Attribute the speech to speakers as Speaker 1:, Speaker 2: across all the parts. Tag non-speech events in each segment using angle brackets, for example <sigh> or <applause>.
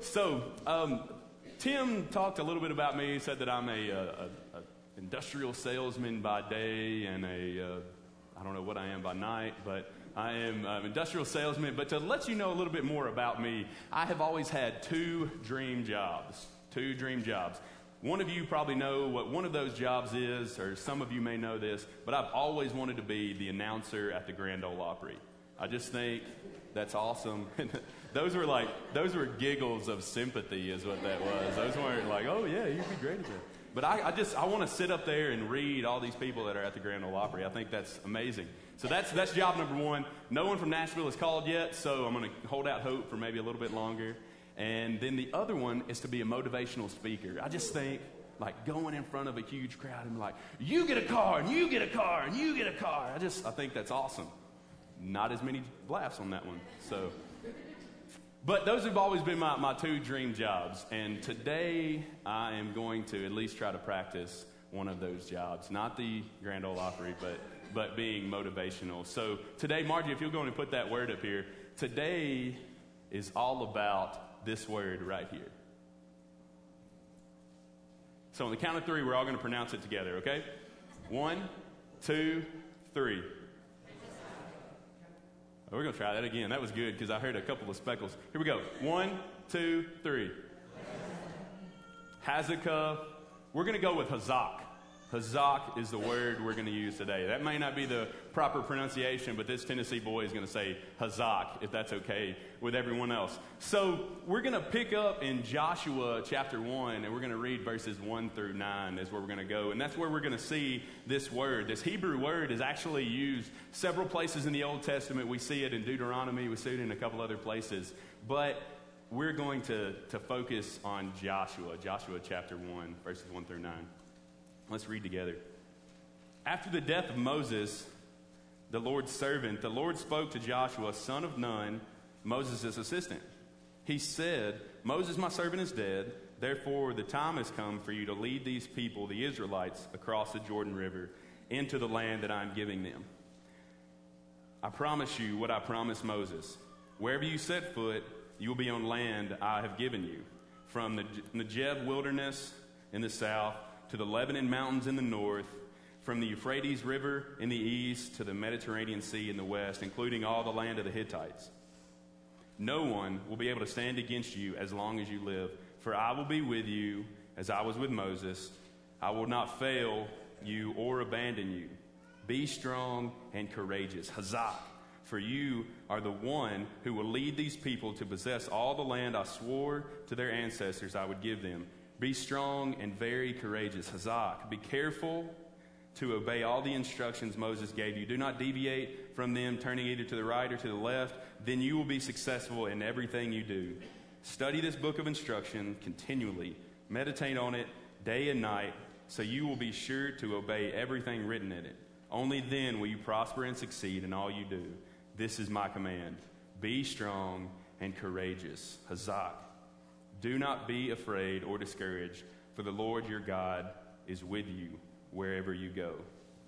Speaker 1: So, um, Tim talked a little bit about me. He said that I'm a, a, a industrial salesman by day and a uh, I don't know what I am by night, but I am an um, industrial salesman. But to let you know a little bit more about me, I have always had two dream jobs. Two dream jobs. One of you probably know what one of those jobs is, or some of you may know this, but I've always wanted to be the announcer at the Grand Ole Opry. I just think that's awesome. <laughs> Those were like, those were giggles of sympathy, is what that was. Those weren't like, oh yeah, you'd be great at that. But I, I just, I want to sit up there and read all these people that are at the Grand Ole Opry. I think that's amazing. So that's, that's job number one. No one from Nashville has called yet, so I'm going to hold out hope for maybe a little bit longer. And then the other one is to be a motivational speaker. I just think, like, going in front of a huge crowd and like, you get a car, and you get a car, and you get a car. I just, I think that's awesome. Not as many laughs on that one. So. But those have always been my, my two dream jobs. And today I am going to at least try to practice one of those jobs. Not the Grand Ole Opry, but, but being motivational. So today, Margie, if you're going to put that word up here, today is all about this word right here. So on the count of three, we're all going to pronounce it together, okay? One, two, three. Oh, we're going to try that again. That was good because I heard a couple of speckles. Here we go. One, two, three. Hazekah. We're going to go with Hazak. Hazak is the word we're going to use today. That may not be the proper pronunciation, but this Tennessee boy is going to say Hazak, if that's okay with everyone else. So we're going to pick up in Joshua chapter 1, and we're going to read verses 1 through 9 is where we're going to go. And that's where we're going to see this word. This Hebrew word is actually used several places in the Old Testament. We see it in Deuteronomy, we see it in a couple other places. But we're going to, to focus on Joshua, Joshua chapter 1, verses 1 through 9. Let's read together. After the death of Moses, the Lord's servant, the Lord spoke to Joshua, son of Nun, Moses' assistant. He said, Moses, my servant, is dead. Therefore, the time has come for you to lead these people, the Israelites, across the Jordan River into the land that I am giving them. I promise you what I promised Moses. Wherever you set foot, you will be on land I have given you, from the Negev wilderness in the south to the Lebanon mountains in the north from the Euphrates River in the east to the Mediterranean Sea in the west, including all the land of the Hittites. No one will be able to stand against you as long as you live, for I will be with you as I was with Moses. I will not fail you or abandon you. Be strong and courageous. Hazak, for you are the one who will lead these people to possess all the land I swore to their ancestors I would give them. Be strong and very courageous. Hazak, be careful to obey all the instructions Moses gave you. Do not deviate from them, turning either to the right or to the left. Then you will be successful in everything you do. Study this book of instruction continually, meditate on it day and night, so you will be sure to obey everything written in it. Only then will you prosper and succeed in all you do. This is my command be strong and courageous. Hazak. Do not be afraid or discouraged, for the Lord your God is with you wherever you go.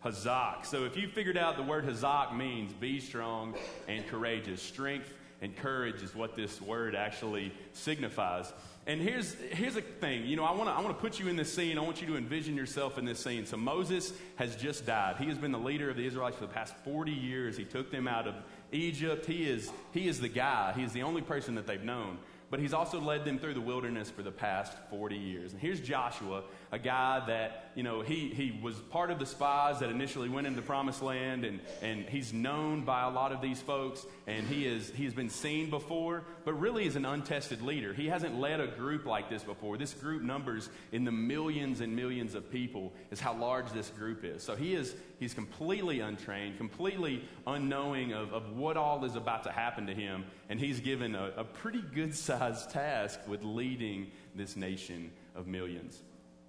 Speaker 1: Hazak. So if you figured out the word hazak means be strong and courageous. Strength and courage is what this word actually signifies. And here's, here's a thing. You know, I want to I wanna put you in this scene. I want you to envision yourself in this scene. So Moses has just died. He has been the leader of the Israelites for the past 40 years. He took them out of Egypt. He is, he is the guy. He is the only person that they've known. But he's also led them through the wilderness for the past 40 years. And here's Joshua, a guy that you know, he, he was part of the spies that initially went into the promised land, and, and he's known by a lot of these folks, and he, is, he has been seen before, but really is an untested leader. He hasn't led a group like this before. This group numbers in the millions and millions of people, is how large this group is. So he is he's completely untrained, completely unknowing of, of what all is about to happen to him, and he's given a, a pretty good sized task with leading this nation of millions.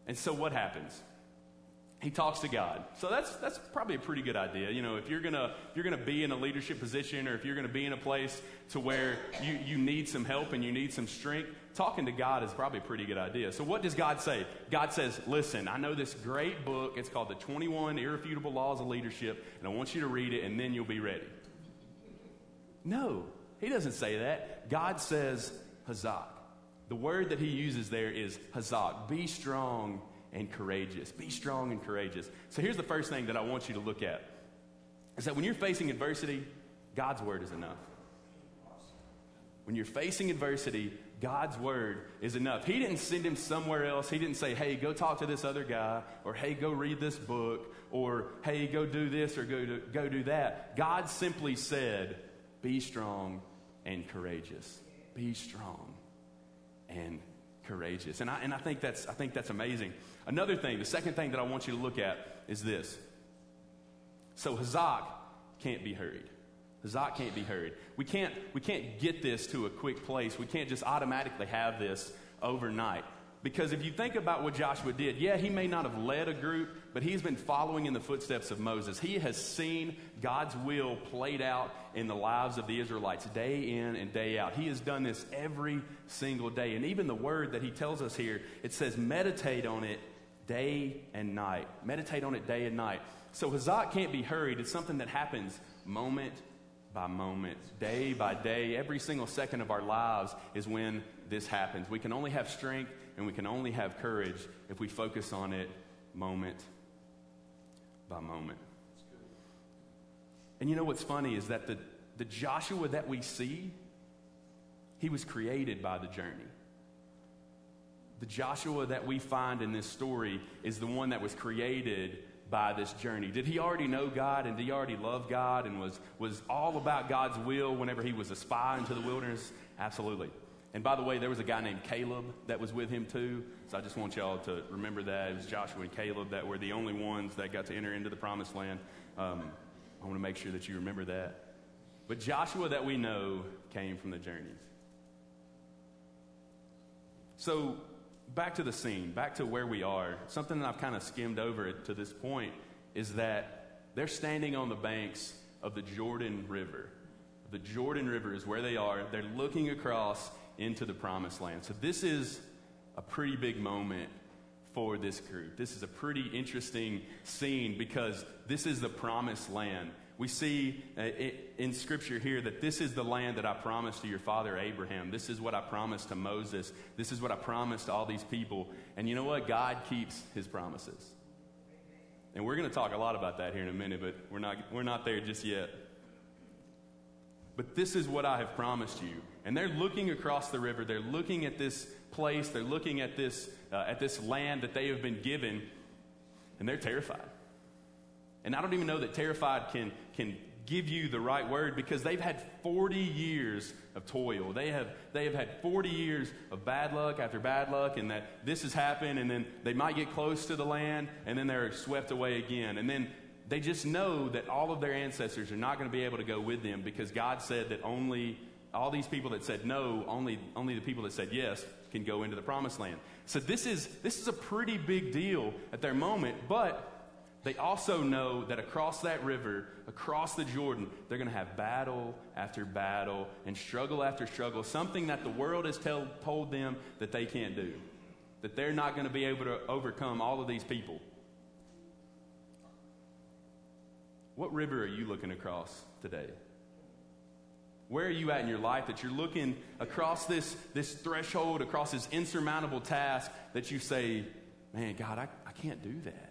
Speaker 1: And so what happens? he talks to God. So that's, that's probably a pretty good idea. You know, if you're gonna, if you're gonna be in a leadership position or if you're gonna be in a place to where you, you need some help and you need some strength, talking to God is probably a pretty good idea. So what does God say? God says, listen, I know this great book. It's called The 21 Irrefutable Laws of Leadership and I want you to read it and then you'll be ready. No, he doesn't say that. God says, Hazak. The word that he uses there is Hazak. Be strong and courageous. Be strong and courageous. So here's the first thing that I want you to look at is that when you're facing adversity, God's word is enough. When you're facing adversity, God's word is enough. He didn't send him somewhere else. He didn't say, hey, go talk to this other guy, or hey, go read this book, or hey, go do this, or go, do, go do that. God simply said, be strong and courageous. Be strong and courageous. And I, and I, think, that's, I think that's amazing. Another thing, the second thing that I want you to look at is this. So Hazak can't be hurried. Hazak can't be hurried. We can't, we can't get this to a quick place. We can't just automatically have this overnight. Because if you think about what Joshua did, yeah, he may not have led a group, but he's been following in the footsteps of Moses. He has seen God's will played out in the lives of the Israelites day in and day out. He has done this every single day. And even the word that he tells us here, it says, meditate on it day and night. Meditate on it day and night. So Hazak can't be hurried. It's something that happens moment by moment, day by day, every single second of our lives is when this happens. We can only have strength and we can only have courage if we focus on it moment by moment. And you know what's funny is that the, the Joshua that we see, he was created by the journey. The Joshua that we find in this story is the one that was created by this journey? Did he already know God and did he already love God and was, was all about God's will whenever he was a spy into the wilderness? Absolutely. And by the way, there was a guy named Caleb that was with him too. So I just want y'all to remember that. It was Joshua and Caleb that were the only ones that got to enter into the promised land. Um, I want to make sure that you remember that. But Joshua that we know came from the journey. So back to the scene, back to where we are, something that I've kind of skimmed over to this point is that they're standing on the banks of the Jordan River. The Jordan River is where they are. They're looking across into the promised land. So, this is a pretty big moment for this group. This is a pretty interesting scene because this is the promised land we see uh, in Scripture here that this is the land that I promised to your father Abraham. This is what I promised to Moses. This is what I promised to all these people. And you know what? God keeps his promises. And we're going to talk a lot about that here in a minute, but we're not, we're not there just yet. But this is what I have promised you. And they're looking across the river. They're looking at this place. They're looking at this, uh, at this land that they have been given. And they're terrified. And I don't even know that terrified can, can give you the right word because they've had 40 years of toil. They have, they have had 40 years of bad luck after bad luck, and that this has happened, and then they might get close to the land, and then they're swept away again. And then they just know that all of their ancestors are not going to be able to go with them because God said that only all these people that said no, only, only the people that said yes can go into the promised land. So this is, this is a pretty big deal at their moment, but they also know that across that river, across the Jordan, they're going to have battle after battle and struggle after struggle, something that the world has tell, told them that they can't do, that they're not going to be able to overcome all of these people. What river are you looking across today? Where are you at in your life that you're looking across this, this threshold, across this insurmountable task that you say, man, God, I, I can't do that?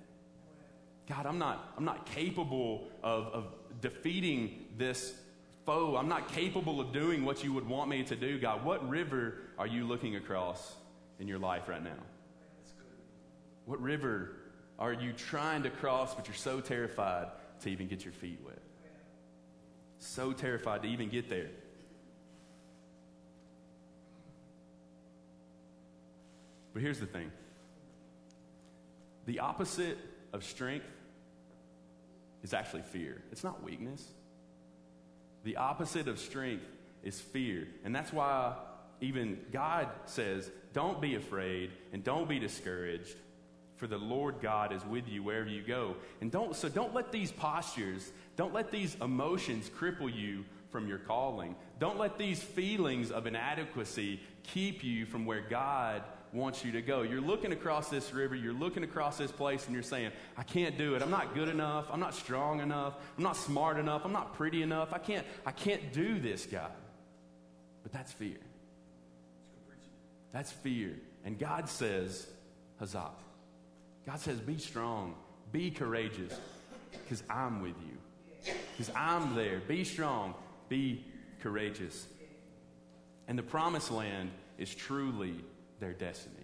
Speaker 1: God, I'm not, I'm not capable of, of defeating this foe. I'm not capable of doing what you would want me to do, God. What river are you looking across in your life right now? What river are you trying to cross, but you're so terrified to even get your feet wet? So terrified to even get there. But here's the thing the opposite of strength is actually fear. It's not weakness. The opposite of strength is fear. And that's why even God says, don't be afraid and don't be discouraged, for the Lord God is with you wherever you go. And don't, so don't let these postures, don't let these emotions cripple you from your calling. Don't let these feelings of inadequacy keep you from where God wants you to go. You're looking across this river, you're looking across this place, and you're saying, I can't do it. I'm not good enough. I'm not strong enough. I'm not smart enough. I'm not pretty enough. I can't, I can't do this, God. But that's fear. That's fear. And God says, Hazak. God says, Be strong, be courageous, because I'm with you. Because I'm there. Be strong, be courageous. And the promised land is truly their destiny.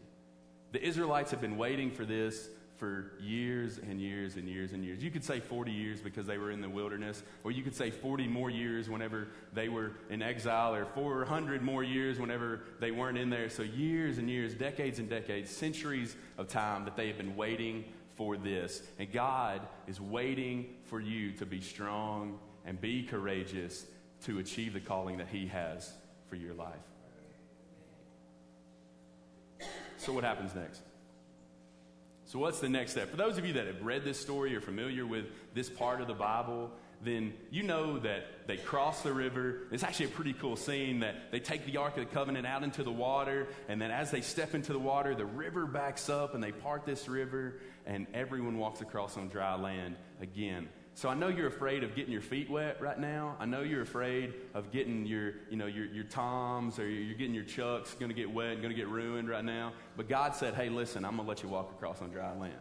Speaker 1: The Israelites have been waiting for this for years and years and years and years. You could say 40 years because they were in the wilderness, or you could say 40 more years whenever they were in exile, or 400 more years whenever they weren't in there. So, years and years, decades and decades, centuries of time that they have been waiting for this. And God is waiting for you to be strong and be courageous to achieve the calling that He has for your life. So, what happens next? So, what's the next step? For those of you that have read this story or familiar with this part of the Bible, then you know that they cross the river. It's actually a pretty cool scene that they take the Ark of the Covenant out into the water, and then as they step into the water, the river backs up and they part this river, and everyone walks across on dry land again. So I know you're afraid of getting your feet wet right now. I know you're afraid of getting your, you know, your, your toms or you're getting your chucks going to get wet and going to get ruined right now. But God said, hey, listen, I'm going to let you walk across on dry land.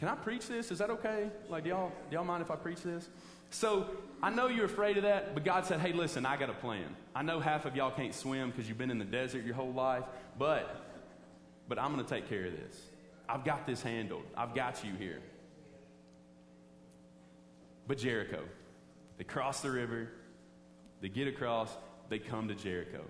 Speaker 1: Can I preach this? Is that okay? Like, do y'all, do y'all mind if I preach this? So I know you're afraid of that, but God said, hey, listen, I got a plan. I know half of y'all can't swim because you've been in the desert your whole life, but, but I'm going to take care of this. I've got this handled. I've got you here but Jericho. They cross the river, they get across, they come to Jericho.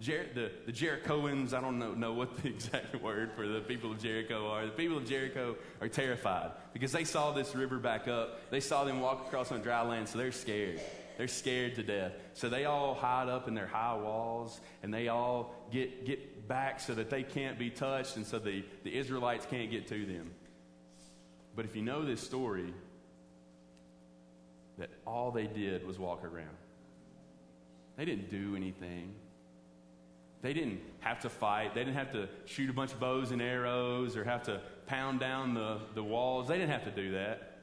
Speaker 1: Jer- the, the Jerichoans, I don't know, know what the <laughs> exact word for the people of Jericho are. The people of Jericho are terrified because they saw this river back up. They saw them walk across on dry land, so they're scared. They're scared to death. So they all hide up in their high walls and they all get, get back so that they can't be touched and so the, the Israelites can't get to them. But if you know this story, that all they did was walk around. They didn't do anything. They didn't have to fight. They didn't have to shoot a bunch of bows and arrows or have to pound down the, the walls. They didn't have to do that.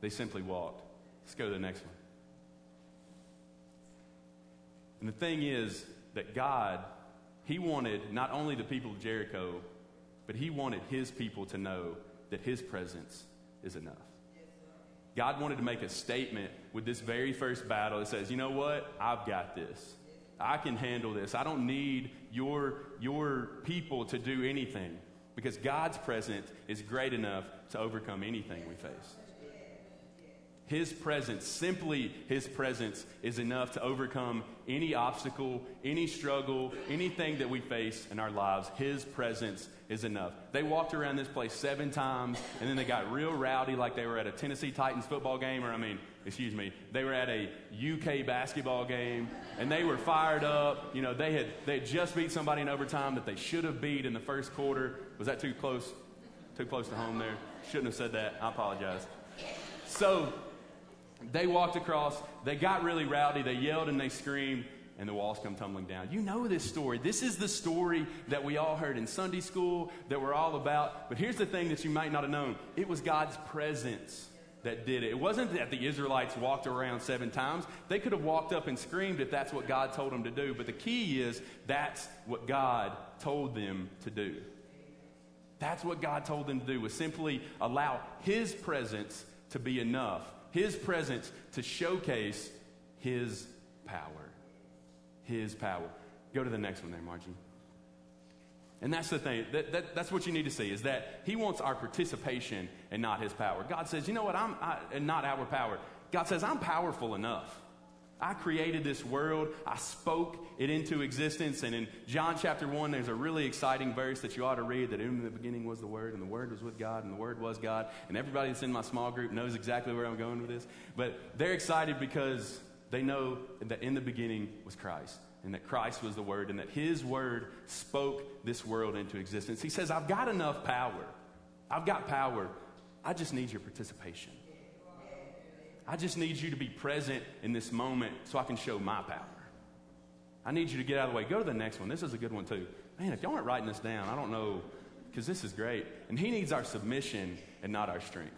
Speaker 1: They simply walked. Let's go to the next one. And the thing is that God, He wanted not only the people of Jericho, but He wanted His people to know that His presence is enough. God wanted to make a statement with this very first battle. It says, you know what? I've got this. I can handle this. I don't need your, your people to do anything because God's presence is great enough to overcome anything we face. His presence, simply His presence, is enough to overcome any obstacle, any struggle, anything that we face in our lives. His presence is enough. They walked around this place seven times, and then they got real rowdy like they were at a Tennessee Titans football game, or I mean, excuse me, they were at a UK basketball game, and they were fired up. You know, they had, they had just beat somebody in overtime that they should have beat in the first quarter. Was that too close? Too close to home there? Shouldn't have said that. I apologize. So they walked across, they got really rowdy, they yelled and they screamed, and the walls come tumbling down. You know this story. This is the story that we all heard in Sunday school, that we're all about. But here's the thing that you might not have known it was God's presence that did it. It wasn't that the Israelites walked around seven times. They could have walked up and screamed if that's what God told them to do. But the key is that's what God told them to do. That's what God told them to do was simply allow his presence to be enough his presence to showcase his power. His power. Go to the next one there, Margie. And that's the thing. That, that, that's what you need to see is that he wants our participation and not his power. God says, you know what? I'm I, and not our power. God says, I'm powerful enough. I created this world. I spoke it into existence. And in John chapter 1, there's a really exciting verse that you ought to read that in the beginning was the Word, and the Word was with God, and the Word was God. And everybody that's in my small group knows exactly where I'm going with this. But they're excited because they know that in the beginning was Christ, and that Christ was the Word, and that His Word spoke this world into existence. He says, I've got enough power. I've got power. I just need your participation. I just need you to be present in this moment so I can show my power. I need you to get out of the way. Go to the next one. This is a good one, too. Man, if y'all aren't writing this down, I don't know, because this is great. And He needs our submission and not our strength.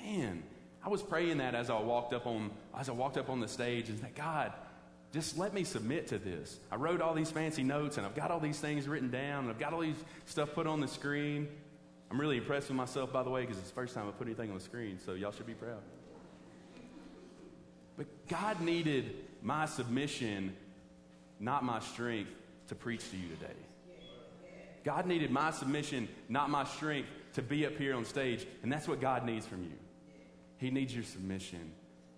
Speaker 1: Man, I was praying that as I walked up on, as I walked up on the stage and said, God, just let me submit to this. I wrote all these fancy notes and I've got all these things written down and I've got all these stuff put on the screen. I'm really impressed with myself, by the way, because it's the first time I put anything on the screen, so y'all should be proud. But God needed my submission, not my strength, to preach to you today. God needed my submission, not my strength, to be up here on stage. And that's what God needs from you. He needs your submission,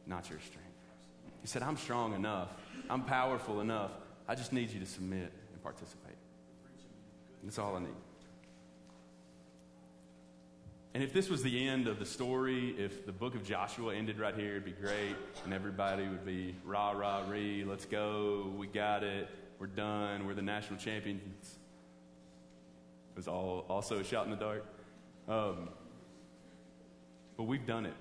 Speaker 1: not your strength. He said, I'm strong enough, I'm powerful enough. I just need you to submit and participate. That's all I need. And if this was the end of the story, if the book of Joshua ended right here, it'd be great. And everybody would be rah, rah, ree, let's go, we got it, we're done, we're the national champions. It was all also a shot in the dark. Um, but we've done it.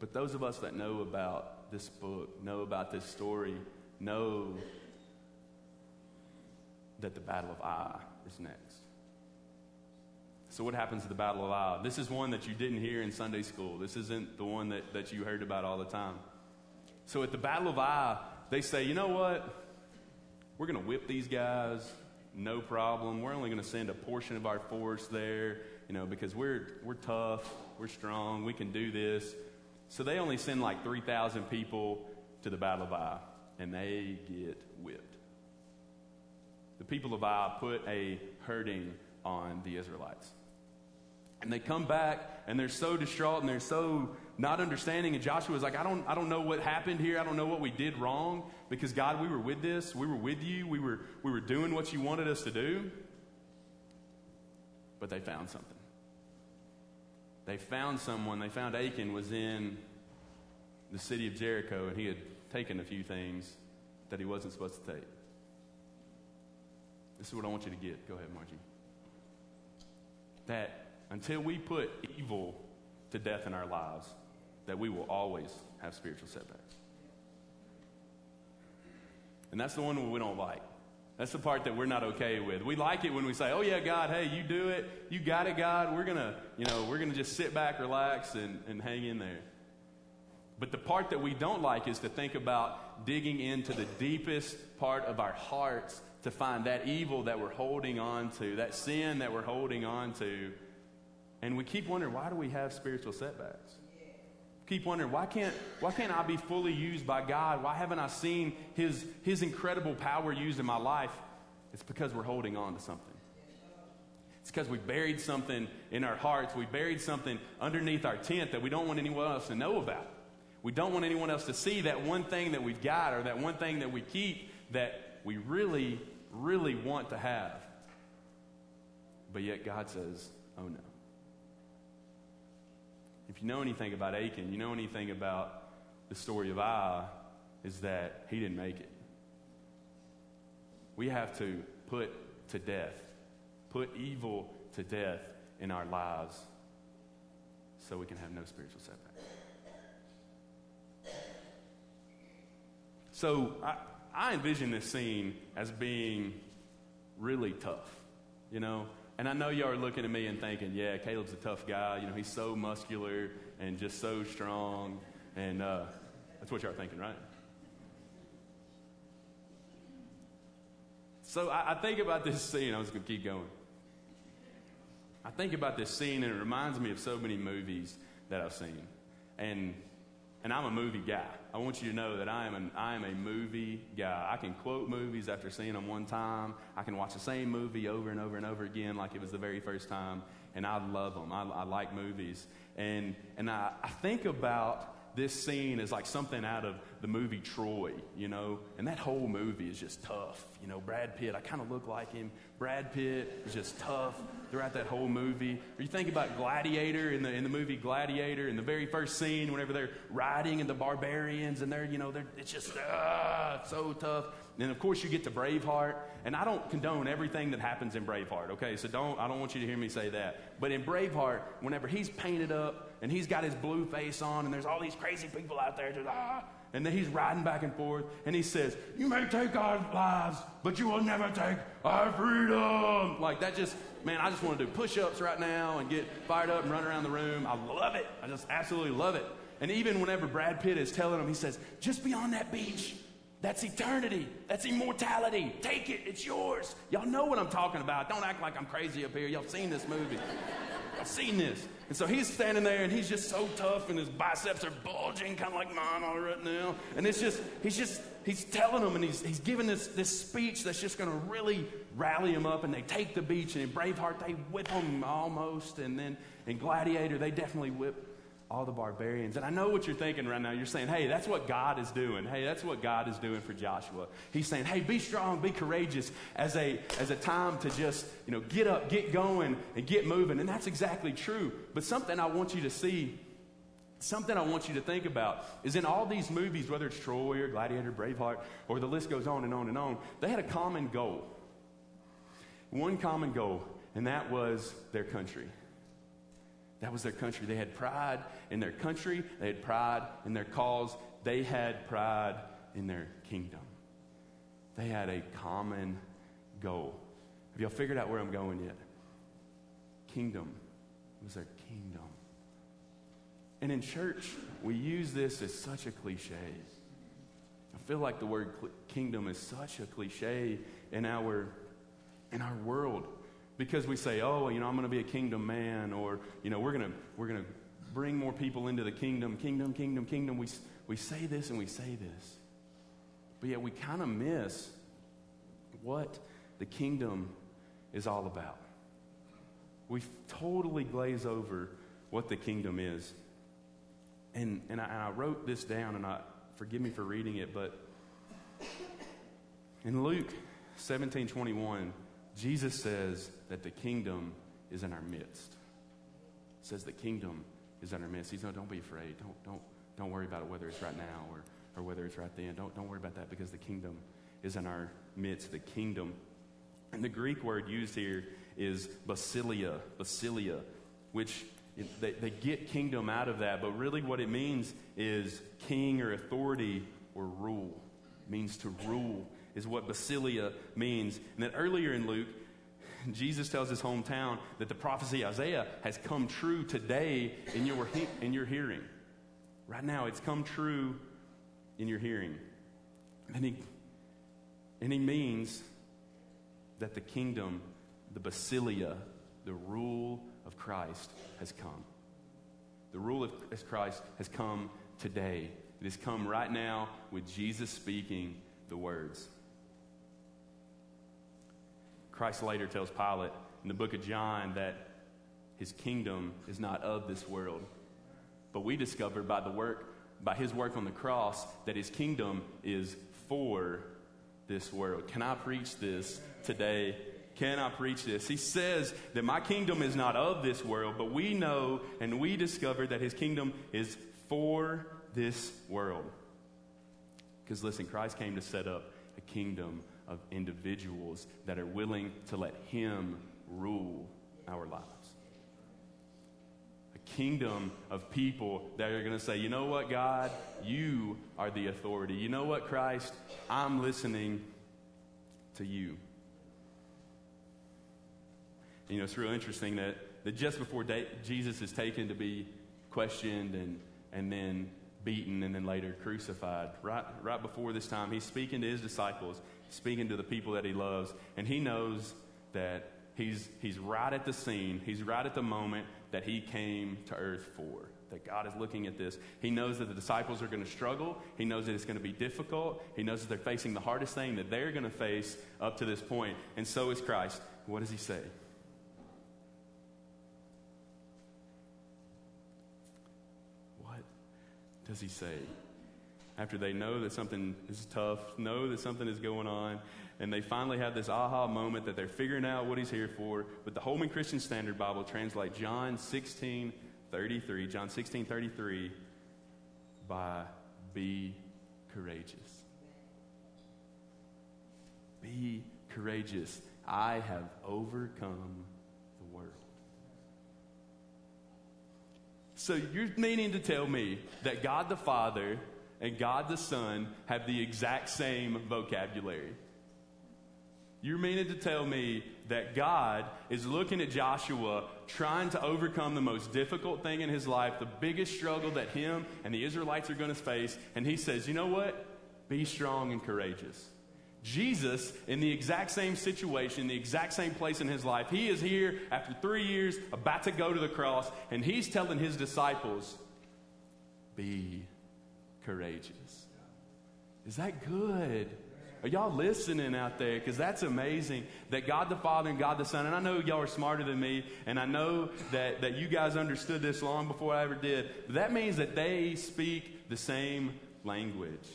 Speaker 1: But those of us that know about this book, know about this story, know that the Battle of Ai is next. So, what happens at the Battle of Ai? This is one that you didn't hear in Sunday school. This isn't the one that, that you heard about all the time. So, at the Battle of Ai, they say, you know what? We're going to whip these guys, no problem. We're only going to send a portion of our force there, you know, because we're, we're tough, we're strong, we can do this. So, they only send like 3,000 people to the Battle of Ai, and they get whipped. The people of Ai put a hurting on the Israelites. And they come back and they're so distraught and they're so not understanding. And Joshua's like, I don't, I don't know what happened here. I don't know what we did wrong because God, we were with this. We were with you. We were, we were doing what you wanted us to do. But they found something. They found someone. They found Achan was in the city of Jericho and he had taken a few things that he wasn't supposed to take. This is what I want you to get. Go ahead, Margie. That until we put evil to death in our lives, that we will always have spiritual setbacks. And that's the one we don't like. That's the part that we're not okay with. We like it when we say, "Oh yeah, God, hey, you do it. You got it, God. We're gonna, you know, we're gonna just sit back, relax, and, and hang in there." But the part that we don't like is to think about digging into the deepest part of our hearts to find that evil that we're holding on to, that sin that we're holding on to, and we keep wondering, why do we have spiritual setbacks? Keep wondering, why can't, why can't I be fully used by God? Why haven't I seen his, his incredible power used in my life? It's because we're holding on to something. It's because we buried something in our hearts. We buried something underneath our tent that we don't want anyone else to know about. We don't want anyone else to see that one thing that we've got or that one thing that we keep that we really, really want to have. But yet God says, oh no if you know anything about Achan, you know anything about the story of Ai, is that he didn't make it. We have to put to death, put evil to death in our lives so we can have no spiritual setback. So I, I envision this scene as being really tough. You know, and I know y'all are looking at me and thinking, yeah, Caleb's a tough guy. You know, he's so muscular and just so strong. And uh, that's what y'all are thinking, right? So I, I think about this scene. I was going to keep going. I think about this scene, and it reminds me of so many movies that I've seen. And and I'm a movie guy. I want you to know that I am, an, I am a movie guy. I can quote movies after seeing them one time. I can watch the same movie over and over and over again like it was the very first time. And I love them. I, I like movies. And, and I, I think about this scene is like something out of the movie Troy, you know? And that whole movie is just tough. You know, Brad Pitt, I kind of look like him. Brad Pitt is just tough throughout that whole movie. Or you think about Gladiator in the, in the movie Gladiator, in the very first scene, whenever they're riding and the barbarians and they're, you know, they're, it's just uh, so tough. And of course, you get to Braveheart. And I don't condone everything that happens in Braveheart, okay? So don't, I don't want you to hear me say that. But in Braveheart, whenever he's painted up, and he's got his blue face on, and there's all these crazy people out there just ah. And then he's riding back and forth, and he says, "You may take our lives, but you will never take our freedom." Like that, just man, I just want to do push-ups right now and get fired up and run around the room. I love it. I just absolutely love it. And even whenever Brad Pitt is telling him, he says, "Just be on that beach." That's eternity. That's immortality. Take it. It's yours. Y'all know what I'm talking about. Don't act like I'm crazy up here. Y'all seen this movie. Y'all seen this. And so he's standing there and he's just so tough and his biceps are bulging, kind of like mine all right now. And it's just, he's just, he's telling them and he's, he's giving this, this speech that's just going to really rally them up. And they take the beach and in Braveheart, they whip them almost. And then in Gladiator, they definitely whip all the barbarians. And I know what you're thinking right now. You're saying, hey, that's what God is doing. Hey, that's what God is doing for Joshua. He's saying, hey, be strong, be courageous as a, as a time to just, you know, get up, get going, and get moving. And that's exactly true. But something I want you to see, something I want you to think about is in all these movies, whether it's Troy or Gladiator, Braveheart, or the list goes on and on and on, they had a common goal. One common goal, and that was their country. That was their country. They had pride in their country, they had pride in their cause, they had pride in their kingdom. They had a common goal. Have y'all figured out where I'm going yet? Kingdom. It was their kingdom. And in church, we use this as such a cliche. I feel like the word kingdom is such a cliche in our, in our world because we say, oh, you know, I'm going to be a kingdom man, or, you know, we're going to, we're going to bring more people into the kingdom, kingdom, kingdom, kingdom. We, we say this and we say this. But yet we kind of miss what the kingdom is all about. We totally glaze over what the kingdom is. And, and, I, and I wrote this down, and I, forgive me for reading it, but in Luke 17 21, Jesus says that the kingdom is in our midst. says the kingdom is in our midst. He's no, don't be afraid. Don't, don't, don't worry about it, whether it's right now or, or whether it's right then. Don't, don't worry about that because the kingdom is in our midst. The kingdom. And the Greek word used here is basileia, basileia, which they, they get kingdom out of that, but really what it means is king or authority or rule. It means to rule is what Basileia means. And then earlier in Luke, Jesus tells his hometown that the prophecy Isaiah has come true today in your, in your hearing. Right now, it's come true in your hearing. And he, and he means that the kingdom, the basileia, the rule of Christ has come. The rule of Christ has come today. It has come right now with Jesus speaking the words. Christ later tells Pilate in the book of John that his kingdom is not of this world. But we discover by the work, by his work on the cross, that his kingdom is for this world. Can I preach this today? Can I preach this? He says that my kingdom is not of this world, but we know and we discover that his kingdom is for this world. Because listen, Christ came to set up a kingdom of individuals that are willing to let Him rule our lives. A kingdom of people that are going to say, you know what, God, you are the authority. You know what, Christ, I'm listening to you. You know, it's real interesting that, that just before da- Jesus is taken to be questioned and, and then beaten and then later crucified, right, right before this time, he's speaking to his disciples speaking to the people that he loves. And he knows that he's, he's right at the scene, he's right at the moment that he came to earth for. That God is looking at this. He knows that the disciples are going to struggle. He knows that it's going to be difficult. He knows that they're facing the hardest thing that they're going to face up to this point. And so is Christ. What does he say? What does he say? after they know that something is tough, know that something is going on, and they finally have this aha moment that they're figuring out what he's here for. But the Holman Christian Standard Bible translates John 16 33, John 16 33, by be courageous. Be courageous. I have overcome the world. So you're meaning to tell me that God the Father and God the Son have the exact same vocabulary. You're meaning to tell me that God is looking at Joshua trying to overcome the most difficult thing in his life, the biggest struggle that him and the Israelites are going to face, and he says, You know what? Be strong and courageous. Jesus, in the exact same situation, the exact same place in his life, he is here after three years, about to go to the cross, and he's telling his disciples, Be courageous. Is that good? Are y'all listening out there? Because that's amazing that God the Father and God the Son, and I know y'all are smarter than me, and I know that, that you guys understood this long before I ever did. But that means that they speak the same language.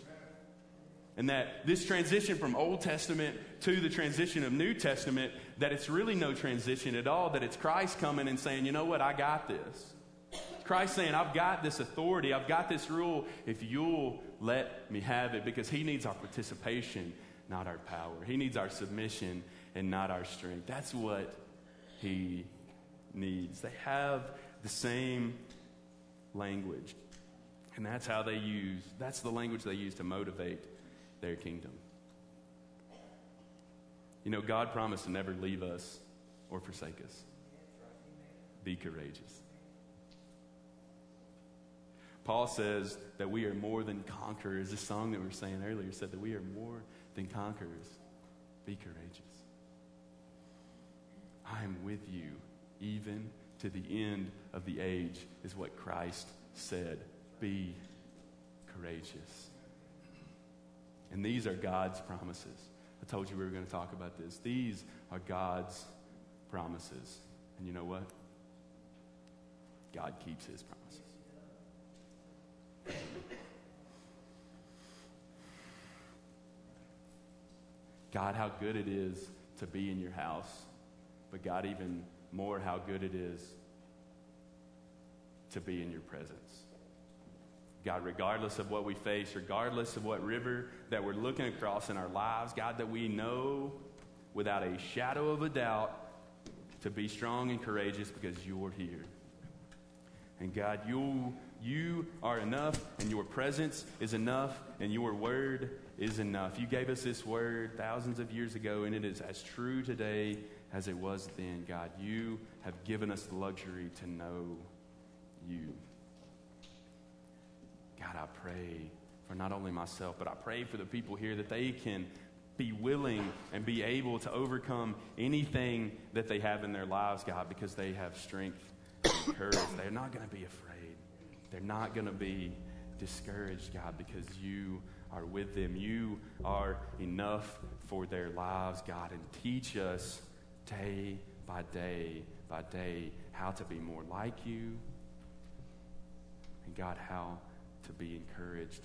Speaker 1: And that this transition from Old Testament to the transition of New Testament, that it's really no transition at all, that it's Christ coming and saying, you know what, I got this. Christ saying, I've got this authority, I've got this rule, if you'll let me have it, because He needs our participation, not our power. He needs our submission and not our strength. That's what He needs. They have the same language. And that's how they use, that's the language they use to motivate their kingdom. You know, God promised to never leave us or forsake us. Be courageous. Paul says that we are more than conquerors. This song that we were saying earlier said that we are more than conquerors. Be courageous. I am with you even to the end of the age, is what Christ said. Be courageous. And these are God's promises. I told you we were going to talk about this. These are God's promises. And you know what? God keeps his promises. God, how good it is to be in your house, but God, even more, how good it is to be in your presence. God, regardless of what we face, regardless of what river that we're looking across in our lives, God, that we know without a shadow of a doubt to be strong and courageous because you're here. And God, you, you are enough, and your presence is enough, and your word is enough. You gave us this word thousands of years ago, and it is as true today as it was then. God, you have given us the luxury to know you. God, I pray for not only myself, but I pray for the people here that they can be willing and be able to overcome anything that they have in their lives, God, because they have strength courage. They're not going to be afraid. They're not going to be discouraged, God, because you are with them. You are enough for their lives, God. And teach us day by day by day how to be more like you. And God, how to be encouraged